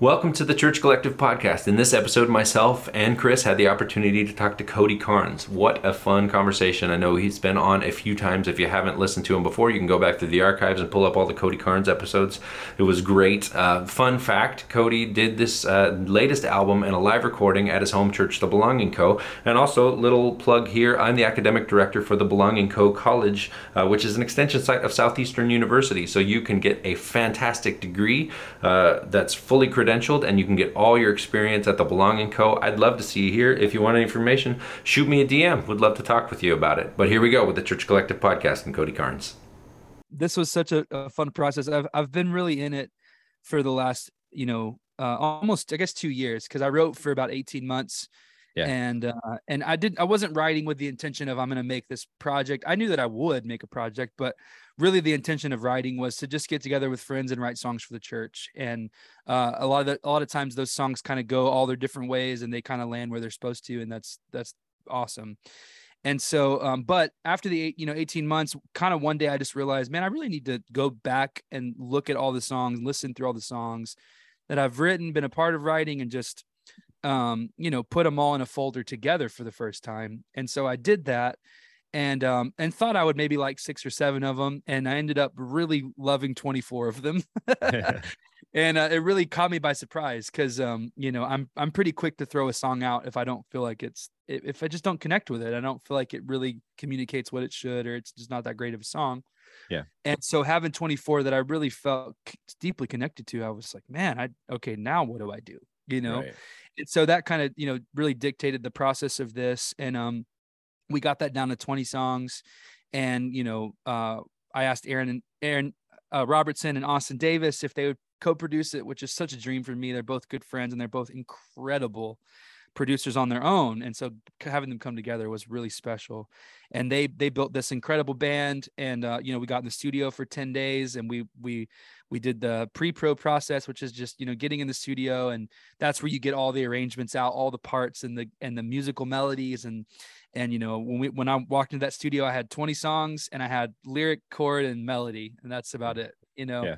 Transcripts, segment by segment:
Welcome to the Church Collective podcast. In this episode, myself and Chris had the opportunity to talk to Cody Carnes. What a fun conversation. I know he's been on a few times. If you haven't listened to him before, you can go back to the archives and pull up all the Cody Carnes episodes. It was great. Uh, fun fact Cody did this uh, latest album and a live recording at his home church, The Belonging Co. And also, little plug here I'm the academic director for The Belonging Co. College, uh, which is an extension site of Southeastern University. So you can get a fantastic degree uh, that's fully credentialed credentialed and you can get all your experience at the Belonging Co. I'd love to see you here. If you want any information, shoot me a DM. Would love to talk with you about it. But here we go with the Church Collective podcast and Cody Carnes. This was such a, a fun process. I've I've been really in it for the last, you know, uh, almost I guess two years because I wrote for about 18 months. Yeah. And uh, and I didn't I wasn't writing with the intention of I'm going to make this project. I knew that I would make a project, but really the intention of writing was to just get together with friends and write songs for the church and uh, a lot of the, a lot of times those songs kind of go all their different ways and they kind of land where they're supposed to and that's that's awesome and so um, but after the eight, you know 18 months kind of one day i just realized man i really need to go back and look at all the songs listen through all the songs that i've written been a part of writing and just um, you know put them all in a folder together for the first time and so i did that and um and thought I would maybe like six or seven of them, and I ended up really loving 24 of them. and uh, it really caught me by surprise because um you know I'm I'm pretty quick to throw a song out if I don't feel like it's if I just don't connect with it. I don't feel like it really communicates what it should, or it's just not that great of a song. Yeah. And so having 24 that I really felt deeply connected to, I was like, man, I okay, now what do I do? You know. Right. And so that kind of you know really dictated the process of this, and um we got that down to 20 songs and you know uh, i asked aaron and aaron uh, robertson and austin davis if they would co-produce it which is such a dream for me they're both good friends and they're both incredible producers on their own and so having them come together was really special and they they built this incredible band and uh, you know we got in the studio for 10 days and we we we did the pre-pro process which is just you know getting in the studio and that's where you get all the arrangements out all the parts and the and the musical melodies and and you know when we when i walked into that studio i had 20 songs and i had lyric chord and melody and that's about it you know yeah.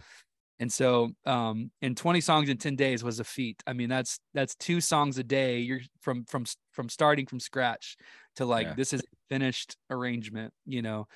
And so um and 20 songs in 10 days was a feat. I mean that's that's two songs a day. You're from from from starting from scratch to like yeah. this is a finished arrangement you know?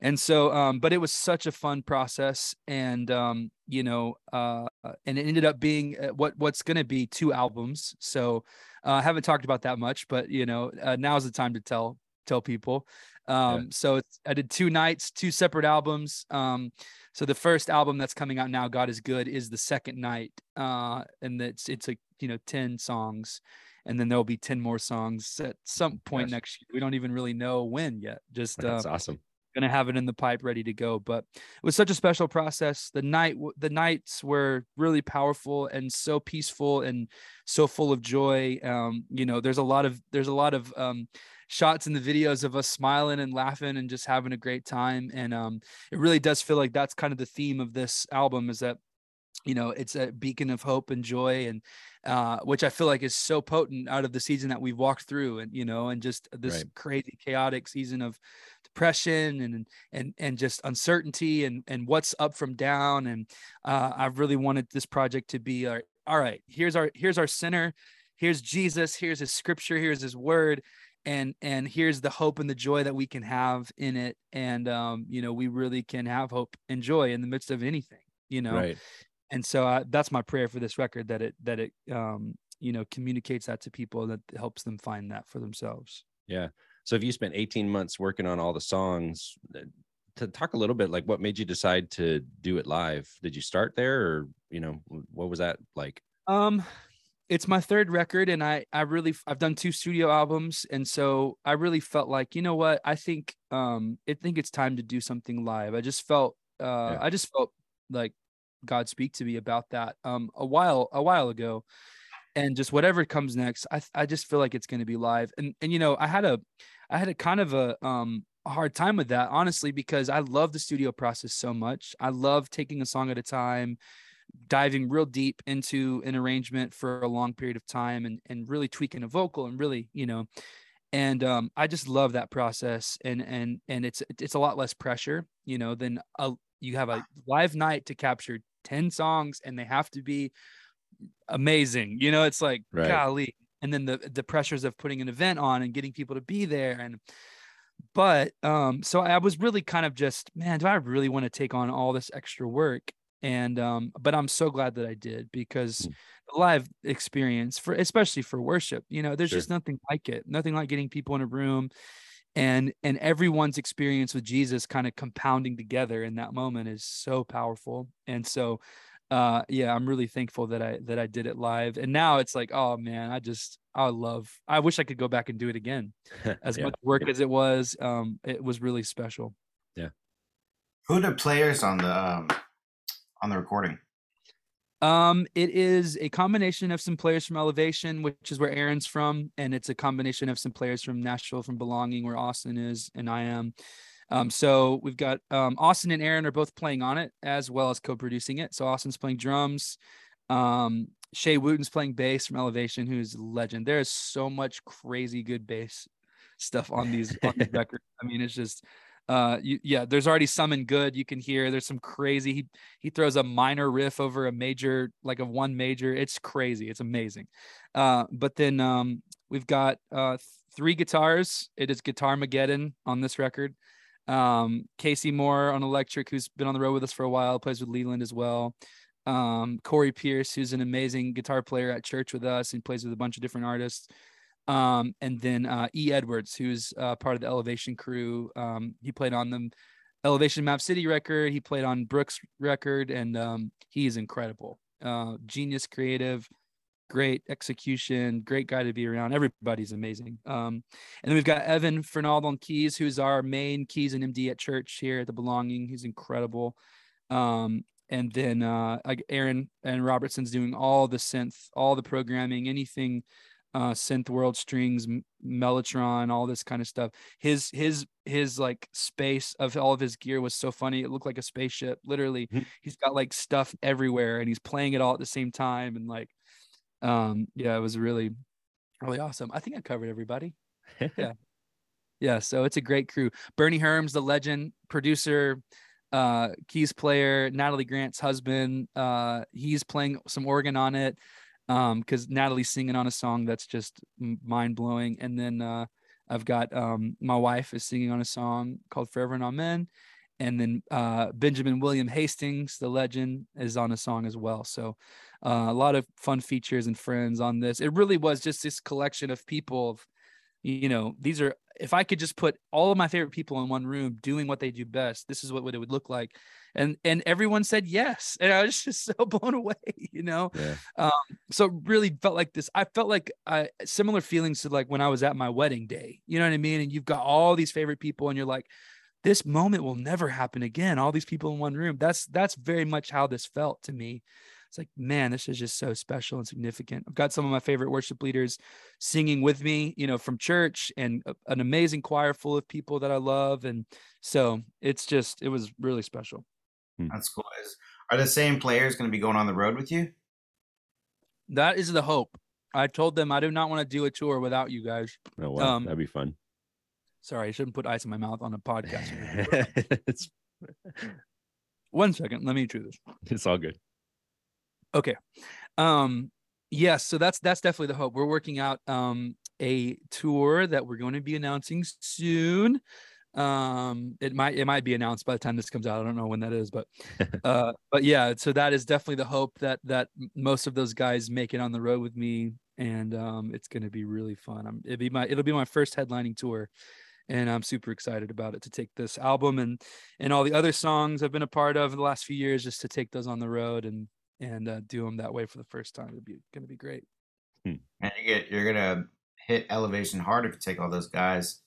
And so um but it was such a fun process and um you know uh and it ended up being uh, what what's going to be two albums. So uh, i haven't talked about that much but you know uh, now's the time to tell tell people um yeah. so i did two nights two separate albums um so the first album that's coming out now god is good is the second night uh and it's it's a you know 10 songs and then there'll be 10 more songs at some point next year. We don't even really know when yet. Just that's uh, awesome. Gonna have it in the pipe ready to go. But it was such a special process. The night, the nights were really powerful and so peaceful and so full of joy. Um, you know, there's a lot of there's a lot of um, shots in the videos of us smiling and laughing and just having a great time. And um, it really does feel like that's kind of the theme of this album is that you know it's a beacon of hope and joy and uh, which i feel like is so potent out of the season that we've walked through and you know and just this right. crazy chaotic season of depression and and and just uncertainty and and what's up from down and uh, i've really wanted this project to be our, all right here's our here's our center here's jesus here's his scripture here's his word and and here's the hope and the joy that we can have in it. And um you know we really can have hope and joy in the midst of anything you know? Right. And so I, that's my prayer for this record that it that it um you know communicates that to people that helps them find that for themselves. Yeah. So if you spent 18 months working on all the songs uh, to talk a little bit like what made you decide to do it live? Did you start there or you know what was that like? Um it's my third record and i i really i've done two studio albums and so i really felt like you know what i think um i think it's time to do something live i just felt uh yeah. i just felt like God speak to me about that um a while a while ago and just whatever comes next I I just feel like it's going to be live and and you know I had a I had a kind of a um a hard time with that honestly because I love the studio process so much. I love taking a song at a time, diving real deep into an arrangement for a long period of time and and really tweaking a vocal and really, you know, and um, I just love that process and and and it's it's a lot less pressure, you know, than a, you have a live night to capture 10 songs and they have to be amazing. You know, it's like Right. golly. And then the the pressures of putting an event on and getting people to be there and but um so I was really kind of just man, do I really want to take on all this extra work? And um but I'm so glad that I did because Mm. the live experience for especially for worship, you know, there's Sure. just nothing like it. Nothing like getting people in a room and and everyone's experience with Jesus kind of compounding together in that moment is so powerful. And so uh yeah i'm really thankful that i that i did it live and now it's like oh man i just i love i wish i could go back and do it again as Yeah. much work as it was um it was really special Yeah. Who are the players on the um, on the recording? um it is a combination of some players from elevation which is where aaron's from and it's a combination of some players from nashville from belonging where austin is and i am. Um so we've got um austin and aaron are both playing on it as well as co-producing it. So austin's playing drums. Um shay wooten's playing bass from elevation who's a legend. There's so much crazy good bass stuff on these on these records. I mean it's just uh you, yeah there's already some in good you can hear there's some crazy he he throws a minor riff over a major like a one major it's crazy it's amazing. Uh but then um we've got uh three guitars it is guitar mageddon on this record. Um casey moore on electric who's been on the road with us for a while plays with leeland as well. Um corey pierce who's an amazing guitar player at church with us and plays with a bunch of different artists um and then uh e. Edwards who's uh part of the elevation crew. Um he played on the elevation mav city record. He played on brooks record and um he is incredible. Uh genius creative great execution great guy to be around. Everybody's amazing. Um and then we've got evan fernald on keys who's our main keys and md at church here at the belonging. He's incredible. Um and then uh aaron and robertson's doing all the synth all the programming anything uh synth world strings mellotron all this kind of stuff. His his his like space of all of his gear was so funny. It looked like a spaceship. Literally Mhm. he's got like stuff everywhere and he's playing it all at the same time and like um yeah it was really really awesome. I think i covered everybody. Yeah. Yeah so it's a great crew. Bernie herms the legend producer uh keys player natalie grant's husband uh he's playing some organ on it um because natalie's singing on a song that's just mind-blowing. And then uh i've got um my wife is singing on a song called forever and amen. And then uh benjamin william hastings the legend is on a song as well. So uh, a lot of fun features and friends on this. It really was just this collection of people of you know these are if i could just put all of my favorite people in one room doing what they do best this is what, what it would look like. And and everyone said yes. And i was just so blown away you know? Yeah. Um, so it really felt like this i felt like I, similar feelings to like when i was at my wedding day you know what i mean? And you've got all these favorite people and you're like this moment will never happen again. All these people in one room. That's that's very much how this felt to me it's like man this is just so special and significant i've got some of my favorite worship leaders singing with me you know from church and a- an amazing choir full of people that i love and so it's just it was really special That's cool. Is are the same players going to be going on the road with you? that is the hope i told them i do not want to do a tour without you guys Oh wow, Um, that'd be fun. sorry i shouldn't put ice in my mouth on a podcast it's one second let me do this it's all good. Okay. Um yes, so that's that's definitely the hope. We're working out um a tour that we're going to be announcing soon. Um it might it might be announced by the time this comes out. I don't know when that is, but uh but yeah, so that is definitely the hope that that most of those guys make it on the road with me and um it's going to be really fun. I'm it'll be my it'll be my first headlining tour and I'm super excited about it to take this album and and all the other songs I've been a part of in the last few years just to take those on the road and and uh, do them that way for the first time. It'd be going to be great. And you get you're gonna hit elevation hard if you take all those guys.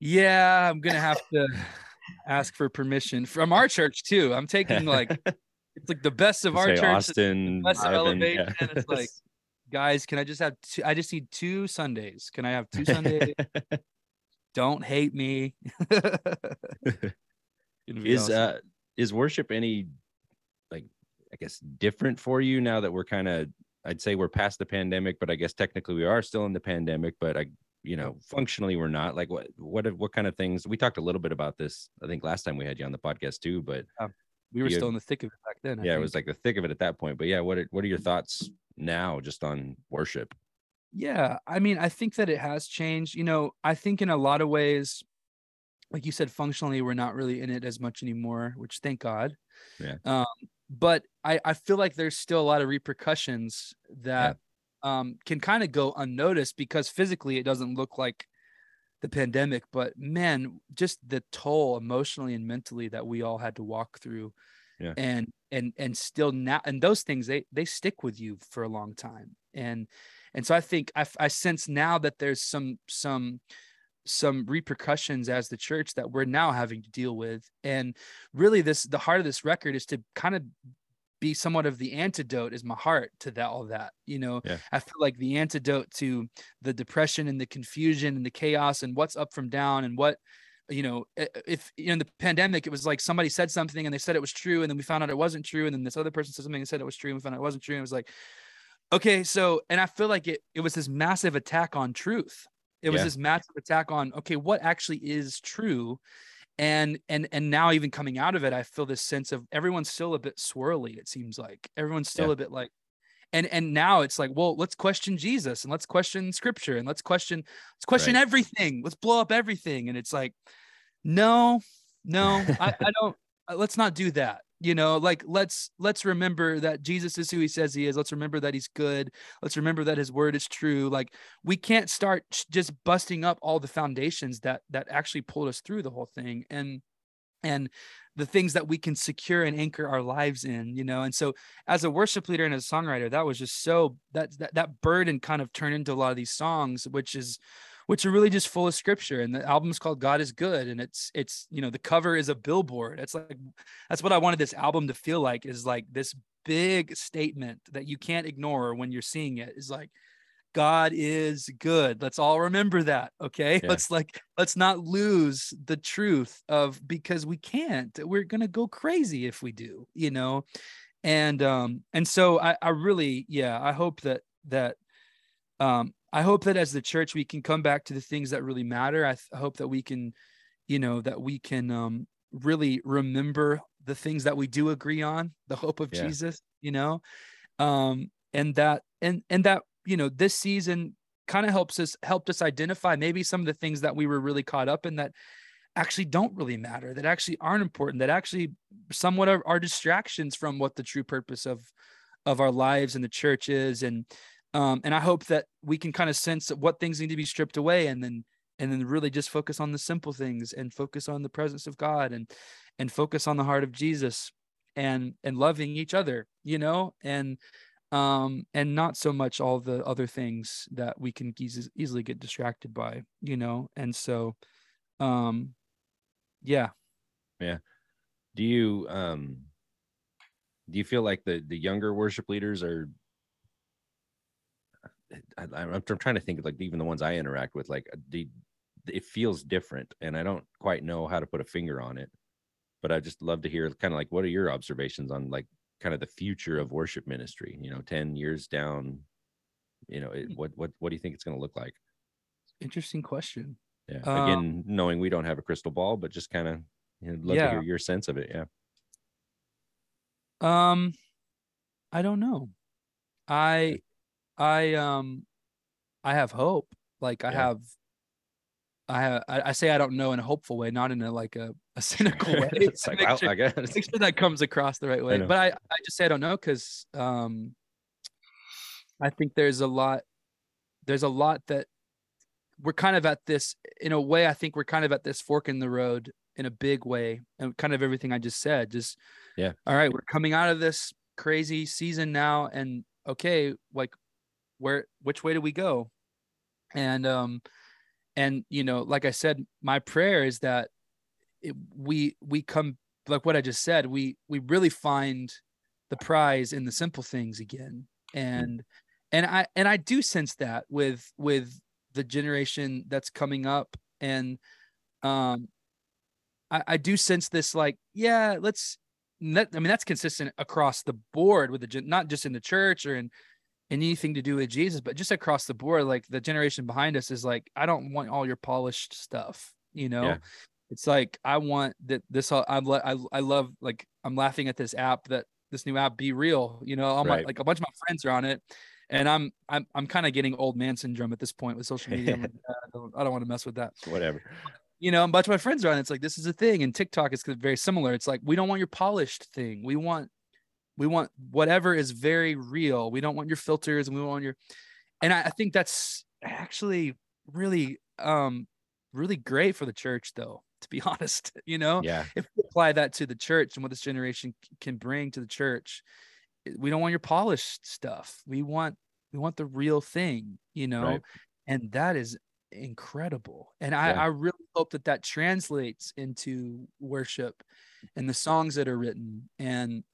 Yeah, I'm gonna have to ask for permission from our church too. I'm taking like it's like the best of our Say church, Austin, best of elevation. yeah. It's like, guys, can I just have two? I just need two Sundays. Can I have two Sundays? Don't hate me. Is awesome. uh is worship any like I guess different for you now that we're kind of I'd say we're past the pandemic, but I guess technically we are still in the pandemic, but I you know functionally we're not. Like what what what kind of things we talked a little bit about this i think last time we had you on the podcast too but we were you- still in the thick of it back then. I yeah it was like the thick of it at that point but yeah what are, what are your thoughts now just on worship? Yeah i mean i think that it has changed. You know i think in a lot of ways like you said functionally we're not really in it as much anymore which thank god. Yeah. Um, but i i feel like there's still a lot of repercussions that yeah. um, can kind of go unnoticed because physically it doesn't look like the pandemic but man just the toll emotionally and mentally that we all had to walk through yeah. and and and still now and those things they they stick with you for a long time and and so i think i, I sense now that there's some some some repercussions as the church that we're now having to deal with. And really this the heart of this record is to kind of be somewhat of the antidote is my heart to that all that you know? Yeah. i feel like the antidote to the depression and the confusion and the chaos and what's up from down and what you know if you know in the pandemic it was like somebody said something and they said it was true and then we found out it wasn't true and then this other person said something and said it was true and we found out it wasn't true and it was like okay so and i feel like it it was this massive attack on truth it was yeah. this massive attack on okay what actually is true and and and now even coming out of it i feel this sense of everyone's still a bit swirly it seems like everyone's still yeah. a bit like and and now it's like well let's question jesus and let's question scripture and let's question let's question right. everything let's blow up everything and it's like no no I, I don't uh, let's not do that you know like let's let's remember that jesus is who he says he is. Let's remember that he's good. Let's remember that his word is true. Like we can't start just busting up all the foundations that that actually pulled us through the whole thing and and the things that we can secure and anchor our lives in you know? And so as a worship leader and as a songwriter that was just so that that, that burden kind of turned into a lot of these songs which is which are really just full of scripture. And the album is called God is Good. And it's it's you know, the cover is a billboard. It's like that's what I wanted this album to feel like is like this big statement that you can't ignore when you're seeing it is like God is good. Let's all remember that. Okay. Yeah. Let's like, let's not lose the truth of because we can't. We're gonna go crazy if we do, you know. And um, and so I, I really, yeah, I hope that that um I hope that as the church we can come back to the things that really matter. I, th- I hope that we can, you know, that we can um, really remember the things that we do agree on, the hope of yeah. Jesus, you know, um, and that and and that you know this season kind of helps us helped us identify maybe some of the things that we were really caught up in that actually don't really matter that actually aren't important that actually somewhat are, are distractions from what the true purpose of of our lives and the church is and um, and I hope that we can kind of sense what things need to be stripped away and then and then really just focus on the simple things and focus on the presence of God and and focus on the heart of Jesus and and loving each other, you know, and um and not so much all the other things that we can easily get distracted by, you know. And so um yeah. Yeah. Do you um do you feel like the the younger worship leaders are I, am trying to think of like even the ones I interact with, like uh, the it feels different, and I don't quite know how to put a finger on it. But I just love to hear kind of like what are your observations on like kind of the future of worship ministry? You know, ten years down, you know, it, hmm. what what what do you think it's going to look like? Interesting question. Yeah. Uh, Again, knowing we don't have a crystal ball, but just kind of you know, love yeah. to hear your sense of it. Yeah. Um, I don't know. I I um I have hope. Like I yeah. have I have I, I, say I don't know in a hopeful way, not in a like a, a cynical way. it's like, well, sure, I guess make sure that comes across the right way. I but I, I just say I don't know because um I think there's a lot there's a lot that we're kind of at this in a way, I think we're kind of at this fork in the road in a big way. And kind of everything I just said. Just yeah. All right, we're coming out of this crazy season now and okay, like where which way do we go? And um and you know like i said my prayer is that it, we we come like what i just said we we really find the prize in the simple things again. And and i and i do sense that with with the generation that's coming up. And um i i do sense this like yeah let's i mean that's consistent across the board with the not just in the church or in anything to do with Jesus, but just across the board, like the generation behind us is like, I don't want all your polished stuff, you know? Yeah. It's like I want that this. I I I love like I'm laughing at this app that this new app BeReal. you know all my Right. like a bunch of my friends are on it and i'm i'm, I'm kind of getting old man syndrome at this point with social media like, "Ah, I don't, I don't want to mess with that Whatever. you know, a bunch of my friends are on. it. It's like this is a thing, and TikTok is very similar. It's like we don't want your polished thing. We want, we want whatever is very real. We don't want your filters, and we want your, and I, I think that's actually really, um, really great for the church, though. To be honest, you know, Yeah. if we apply that to the church and what this generation can bring to the church, we don't want your polished stuff. We want, we want the real thing, you know, Right. and that is incredible and I, Yeah. I really hope that that translates into worship and the songs that are written and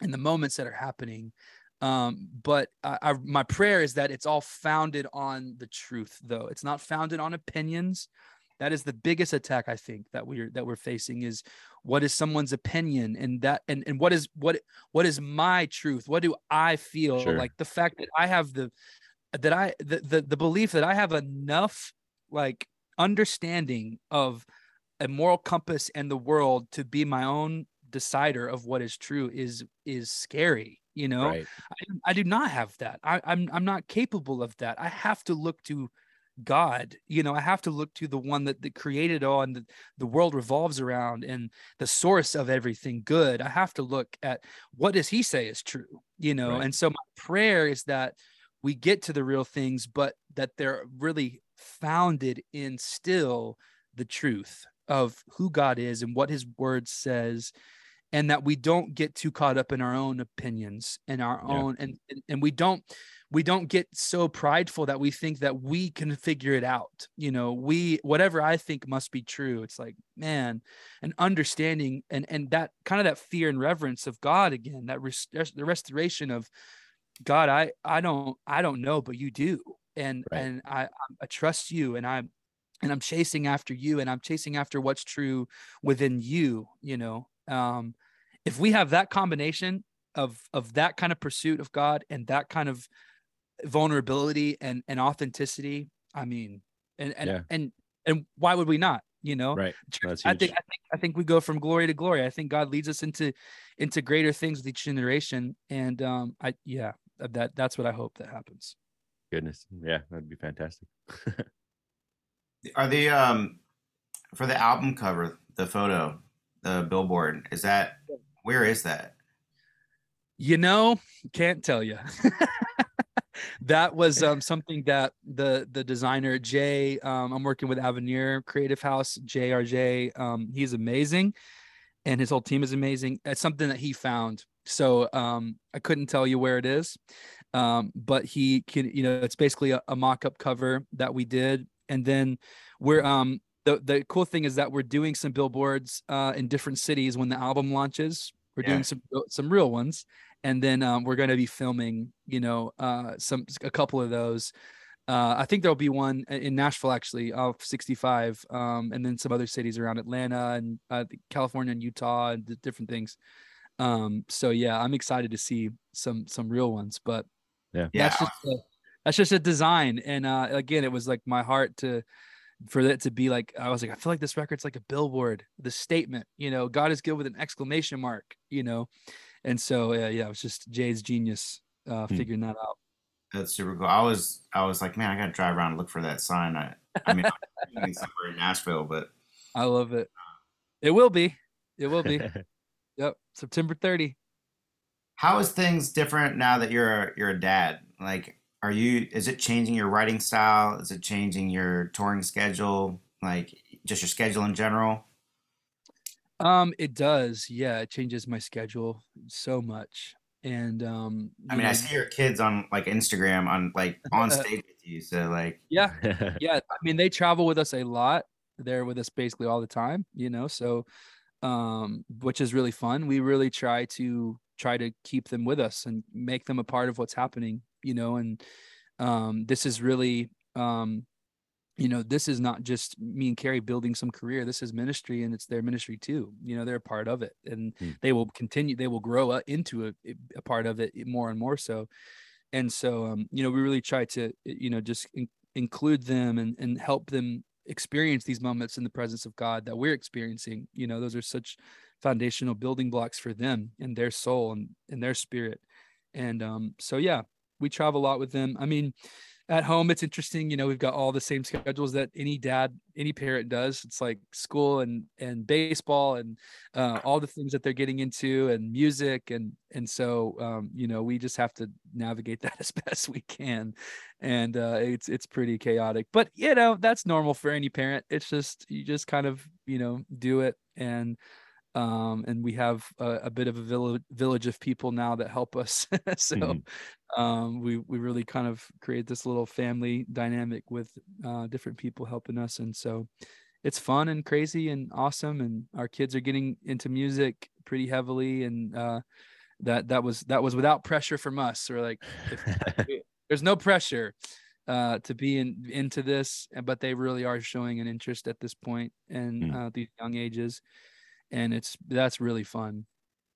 and the moments that are happening. Um but I, I my prayer is that it's all founded on the truth though. It's not founded on opinions. That is the biggest attack i think that we're that we're facing is what is someone's opinion? And that and, and what is what what is my truth? What do i feel? Sure. like the fact that i have the that i the, the the belief that i have enough like understanding of a moral compass and the world to be my own decider of what is true is is scary you know? Right. I, I do not have that. I, i'm i'm not capable of that. I have to look to god you know? I have to look to the one that, that created all and the, the world revolves around and the source of everything good. I have to look at what does he say is true you know? Right. and so my prayer is that we get to the real things but that they're really founded in still the truth of who god is and what his word says and that we don't get too caught up in our own opinions and our Yeah. own and, and and we don't we don't get so prideful that we think that we can figure it out you know we whatever i think must be true it's like man an understanding and and that kind of that fear and reverence of god again that rest- the restoration of god i i don't i don't know but you do and Right. and i i trust you and i'm and i'm chasing after you and i'm chasing after what's true within you you know um if we have that combination of of that kind of pursuit of god and that kind of vulnerability and and authenticity i mean and and Yeah. and and why would we not you know Right. That's I think I think I think we go from glory to glory. I think God leads us into into greater things with each generation, and um, I yeah, that that's what I hope that happens. Goodness. Yeah, that'd be fantastic. Are the um for the album cover, the photo, the billboard, is that where is that? You know, can't tell you. that was um, something that the the designer Jay, um, I'm working with Avenir Creative House, JRJ. Um, he's amazing, and his whole team is amazing. It's something that he found. So um, I couldn't tell you where it is, um, but he can. You know, it's basically a, a mock-up cover that we did, and then we're um, the the cool thing is that we're doing some billboards uh, in different cities when the album launches. We're Yeah. doing some some real ones, and then um, we're going to be filming. You know, uh, some a couple of those. Uh, I think there'll be one in Nashville actually, off 65, um, and then some other cities around Atlanta and uh, California and Utah and the different things. Um, so yeah, I'm excited to see some some real ones, but Yeah. that's just a, that's just a design. And uh, again, it was like my heart to for that to be like I was like I feel like this record's like a billboard, the statement, you know, God is good with an exclamation mark, you know, and so uh, yeah, it was just Jay's genius uh, Hmm. figuring that out. That's super cool. I was I was like, man, I gotta drive around and look for that sign. I I mean I'm somewhere in Nashville, but I love it. It will be. It will be. yep. September 30. how is things different now that you're a, you're a dad? Like, are you? Is it changing your writing style? Is it changing your touring schedule? Like, just your schedule in general? Um, it does. Yeah, it changes my schedule so much. And um, I you mean, I see your kids on like Instagram on like on stage with you. So like, yeah, yeah. I mean, they travel with us a lot. They're with us basically all the time, you know. So, um, which is really fun. We really try to try to keep them with us and make them a part of what's happening, you know. And um, this is really, um, you know, this is not just me and Kari building some career. This is ministry, and it's their ministry too. You know, they're a part of it, and Hmm. they will continue. They will grow uh, into a, a part of it more and more so. And so, um, you know, we really try to, you know, just in- include them and and help them experience these moments in the presence of God that we're experiencing. You know, those are such foundational building blocks for them and their soul and, and their spirit. And um, so yeah, we travel a lot with them. I mean, at home it's interesting you know we've got all the same schedules that any dad any parent does. It's like school and and baseball and uh, all the things that they're getting into and music. And and so um, you know we just have to navigate that as best we can. And uh, it's it's pretty chaotic. But you know that's normal for any parent. It's just you just kind of you know do it. And um, and we have a, a, bit of a village village of people now that help us. so mm-hmm. um, we we really kind of create this little family dynamic with uh, different people helping us, and so it's fun and crazy and awesome. And our kids are getting into music pretty heavily, and uh, that that was that was without pressure from us. Or like, if, there's no pressure uh, to be in into this, but they really are showing an interest at this point and mm. uh, these young ages and it's that's really fun.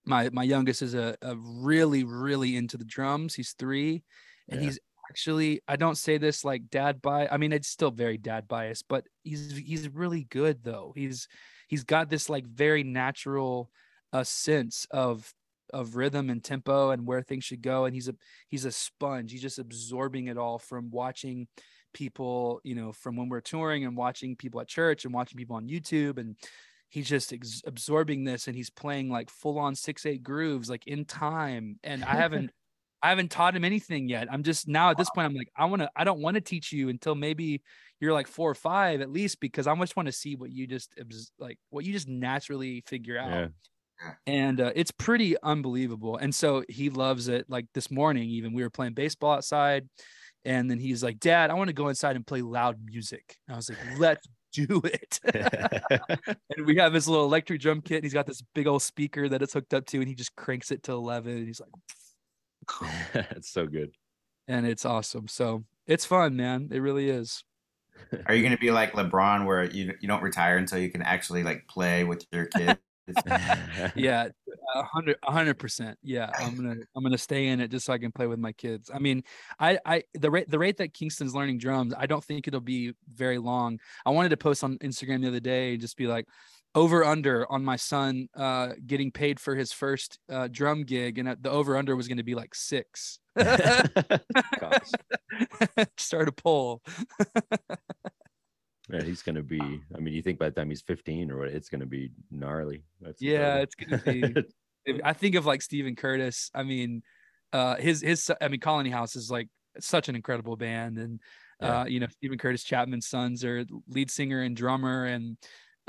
My my youngest is a, a really really into the drums. He's three, and yeah. he's actually I don't say this like dad bias. I mean, it's still very dad bias, but he's he's really good though. He's he's got this like very natural uh, sense of of rhythm and tempo and where things should go and he's a he's a sponge he's just absorbing it all from watching people you know from when we're touring and watching people at church and watching people on youtube and he's just ex- absorbing this and he's playing like full on six eight grooves like in time and i haven't i haven't taught him anything yet. I'm just now at this point i'm like i want to i don't want to teach you until maybe you're like four or five at least because i just want to see what you just like what you just naturally figure out. Yeah. and uh, it's pretty unbelievable and so he loves it. Like this morning even we were playing baseball outside and then he's like dad i want to go inside and play loud music. And i was like let's do it. and we have his little electric drum kit. And he's got this big old speaker that it's hooked up to, and he just cranks it to 11. And he's like, that's so good. And it's awesome. So it's fun, man. It really is. Are you going to be like LeBron, where you you don't retire until you can actually like play with your kids? yeah, hundred, hundred percent. Yeah, I'm gonna, I'm gonna stay in it just so I can play with my kids. I mean, I, I, the rate, the rate that Kingston's learning drums, I don't think it'll be very long. I wanted to post on Instagram the other day, and just be like, over under on my son uh, getting paid for his first uh, drum gig, and the over under was going to be like six. Start a poll. He's gonna be. I mean, you think by the time he's 15 or what, it's gonna be gnarly. That's yeah, it's gonna be. I think of like Steven Curtis. I mean, uh, his his. I mean, Colony House is like such an incredible band, and yeah. uh, you know, Steven Curtis Chapman's sons are lead singer and drummer, and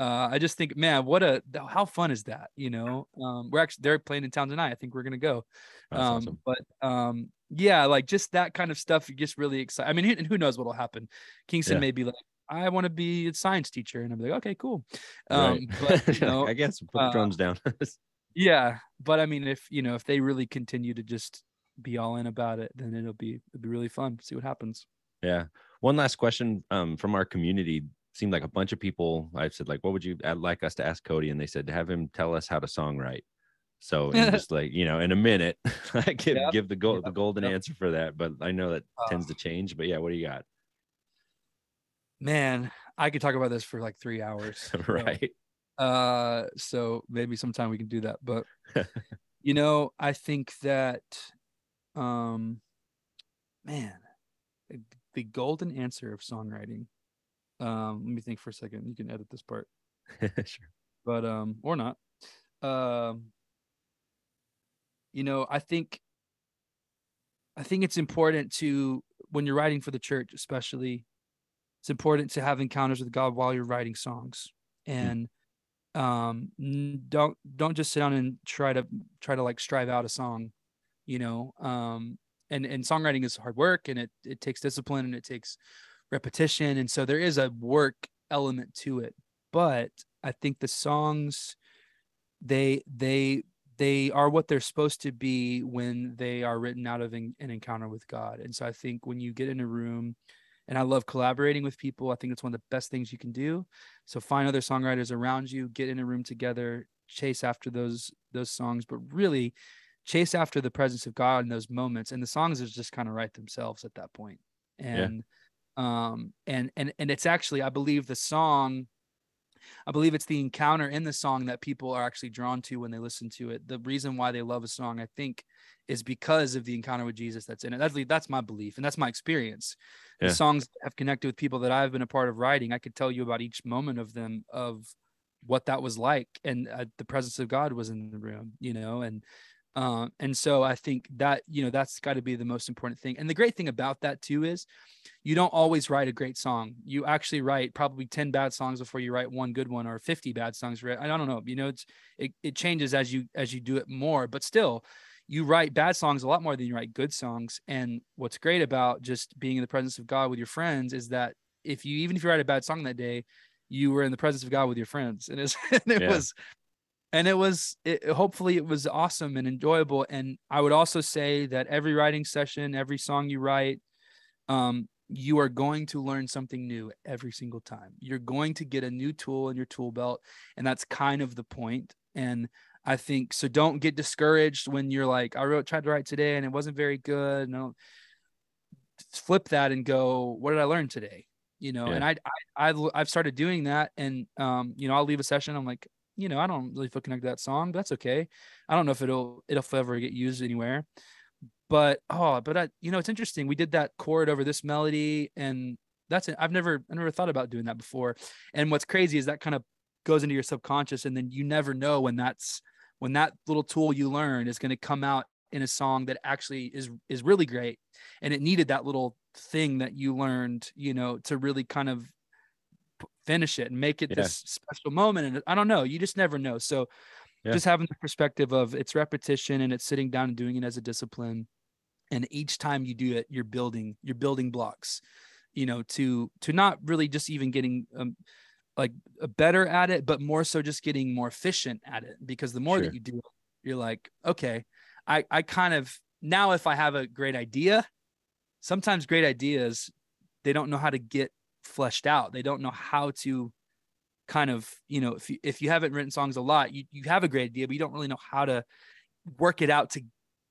uh, I just think, man, what a how fun is that? You know, um, we're actually they're playing in town tonight. I think we're gonna go. Um, awesome. But um, yeah, like just that kind of stuff, just really excited. I mean, and who knows what'll happen? Kingston yeah. may be like, I want to be a science teacher. And I'm like, okay, cool. Um, right. but, you know, I guess put the uh, drums down. yeah. But I mean, if, you know, if they really continue to just be all in about it, then it'll be, it'll be really fun. See what happens. Yeah. One last question um, from our community. Seemed like a bunch of people. I said, like, what would you like us to ask Cody? And they said to have him tell us how to songwrite. So just like you know, in a minute, I give yep. give the gold yep. the golden yep. answer for that. But I know that uh, tends to change. But yeah, what do you got? Man, I could talk about this for like three hours. right. Uh, so maybe sometime we can do that. But you know, I think that, um, man, the golden answer of songwriting. Um, let me think for a second. You can edit this part. sure. But um, or not. Um, you know, I think I think it's important to when you're writing for the church, especially it's important to have encounters with God while you're writing songs. And um don't don't just sit down and try to try to like strive out a song you know um and and songwriting is hard work and it it takes discipline and it takes repetition. And so there is a work element to it but i think the songs they they they are what they're supposed to be when they are written out of an, an encounter with god. And so i think when you get in a room and I love collaborating with people. I think it's one of the best things you can do. So find other songwriters around you, get in a room together, chase after those those songs, but really chase after the presence of God in those moments. And the songs is just kind of write themselves at that point. And yeah. um and and and it's actually I believe the song I believe it's the encounter in the song that people are actually drawn to when they listen to it. The reason why they love a song, I think, is because of the encounter with Jesus that's in it. That's that's my belief and that's my experience. Yeah. The songs have connected with people that I've been a part of writing. I could tell you about each moment of them of what that was like, and uh, the presence of God was in the room, you know, and um, and so I think that, you know, that's got to be the most important thing. And the great thing about that too is you don't always write a great song. You actually write probably 10 bad songs before you write one good one or 50 bad songs. I don't know, you know, it's, it, it changes as you, as you do it more, but still you write bad songs a lot more than you write good songs. And what's great about just being in the presence of God with your friends is that if you, even if you write a bad song that day, you were in the presence of God with your friends. And, and it yeah. was, and it was it, hopefully it was awesome and enjoyable and i would also say that every writing session every song you write um, you are going to learn something new every single time you're going to get a new tool in your tool belt and that's kind of the point. point and i think so don't get discouraged when you're like i wrote tried to write today and it wasn't very good no flip that and go what did i learn today you know yeah. and I, I i've i've started doing that and um you know i'll leave a session i'm like you know, I don't really feel connected to that song. But that's okay. I don't know if it'll it'll ever get used anywhere. But oh, but I, you know, it's interesting. We did that chord over this melody, and that's it. I've never I never thought about doing that before. And what's crazy is that kind of goes into your subconscious, and then you never know when that's when that little tool you learn is going to come out in a song that actually is is really great and it needed that little thing that you learned you know to really kind of finish it and make it yeah. this special moment. And I don't know, you just never know. So yeah. just having the perspective of it's repetition and it's sitting down and doing it as a discipline. And each time you do it, you're building, you're building blocks, you know, to to not really just even getting um, like uh, better at it, but more so just getting more efficient at it. Because the more sure. that you do you're like, okay, I I kind of now if I have a great idea, sometimes great ideas they don't know how to get fleshed out. They don't know how to kind of, you know, if you, if you haven't written songs a lot, you, you have a great idea, but you don't really know how to work it out to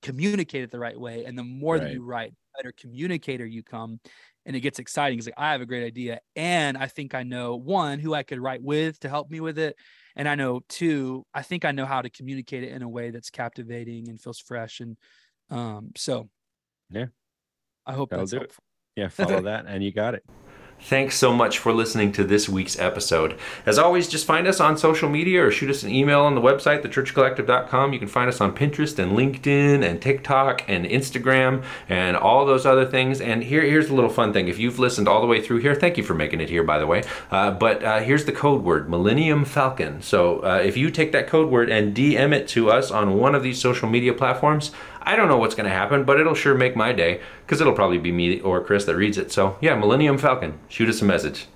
communicate it the right way. And the more right. that you write, better communicator you come. And it gets exciting. It's like, I have a great idea. And I think I know one, who I could write with to help me with it. And I know two, I think I know how to communicate it in a way that's captivating and feels fresh. And um, so, yeah, I hope That'll that's helpful. It. Yeah, follow that and you got it. Thanks so much for listening to this week's episode. As always, just find us on social media or shoot us an email on the website, thechurchcollective.com. You can find us on Pinterest and LinkedIn and TikTok and Instagram and all those other things. And here, here's a little fun thing. If you've listened all the way through here, thank you for making it here, by the way. Uh, but uh, here's the code word Millennium Falcon. So uh, if you take that code word and DM it to us on one of these social media platforms, I don't know what's going to happen, but it'll sure make my day because it'll probably be me or Chris that reads it. So, yeah, Millennium Falcon, shoot us a message.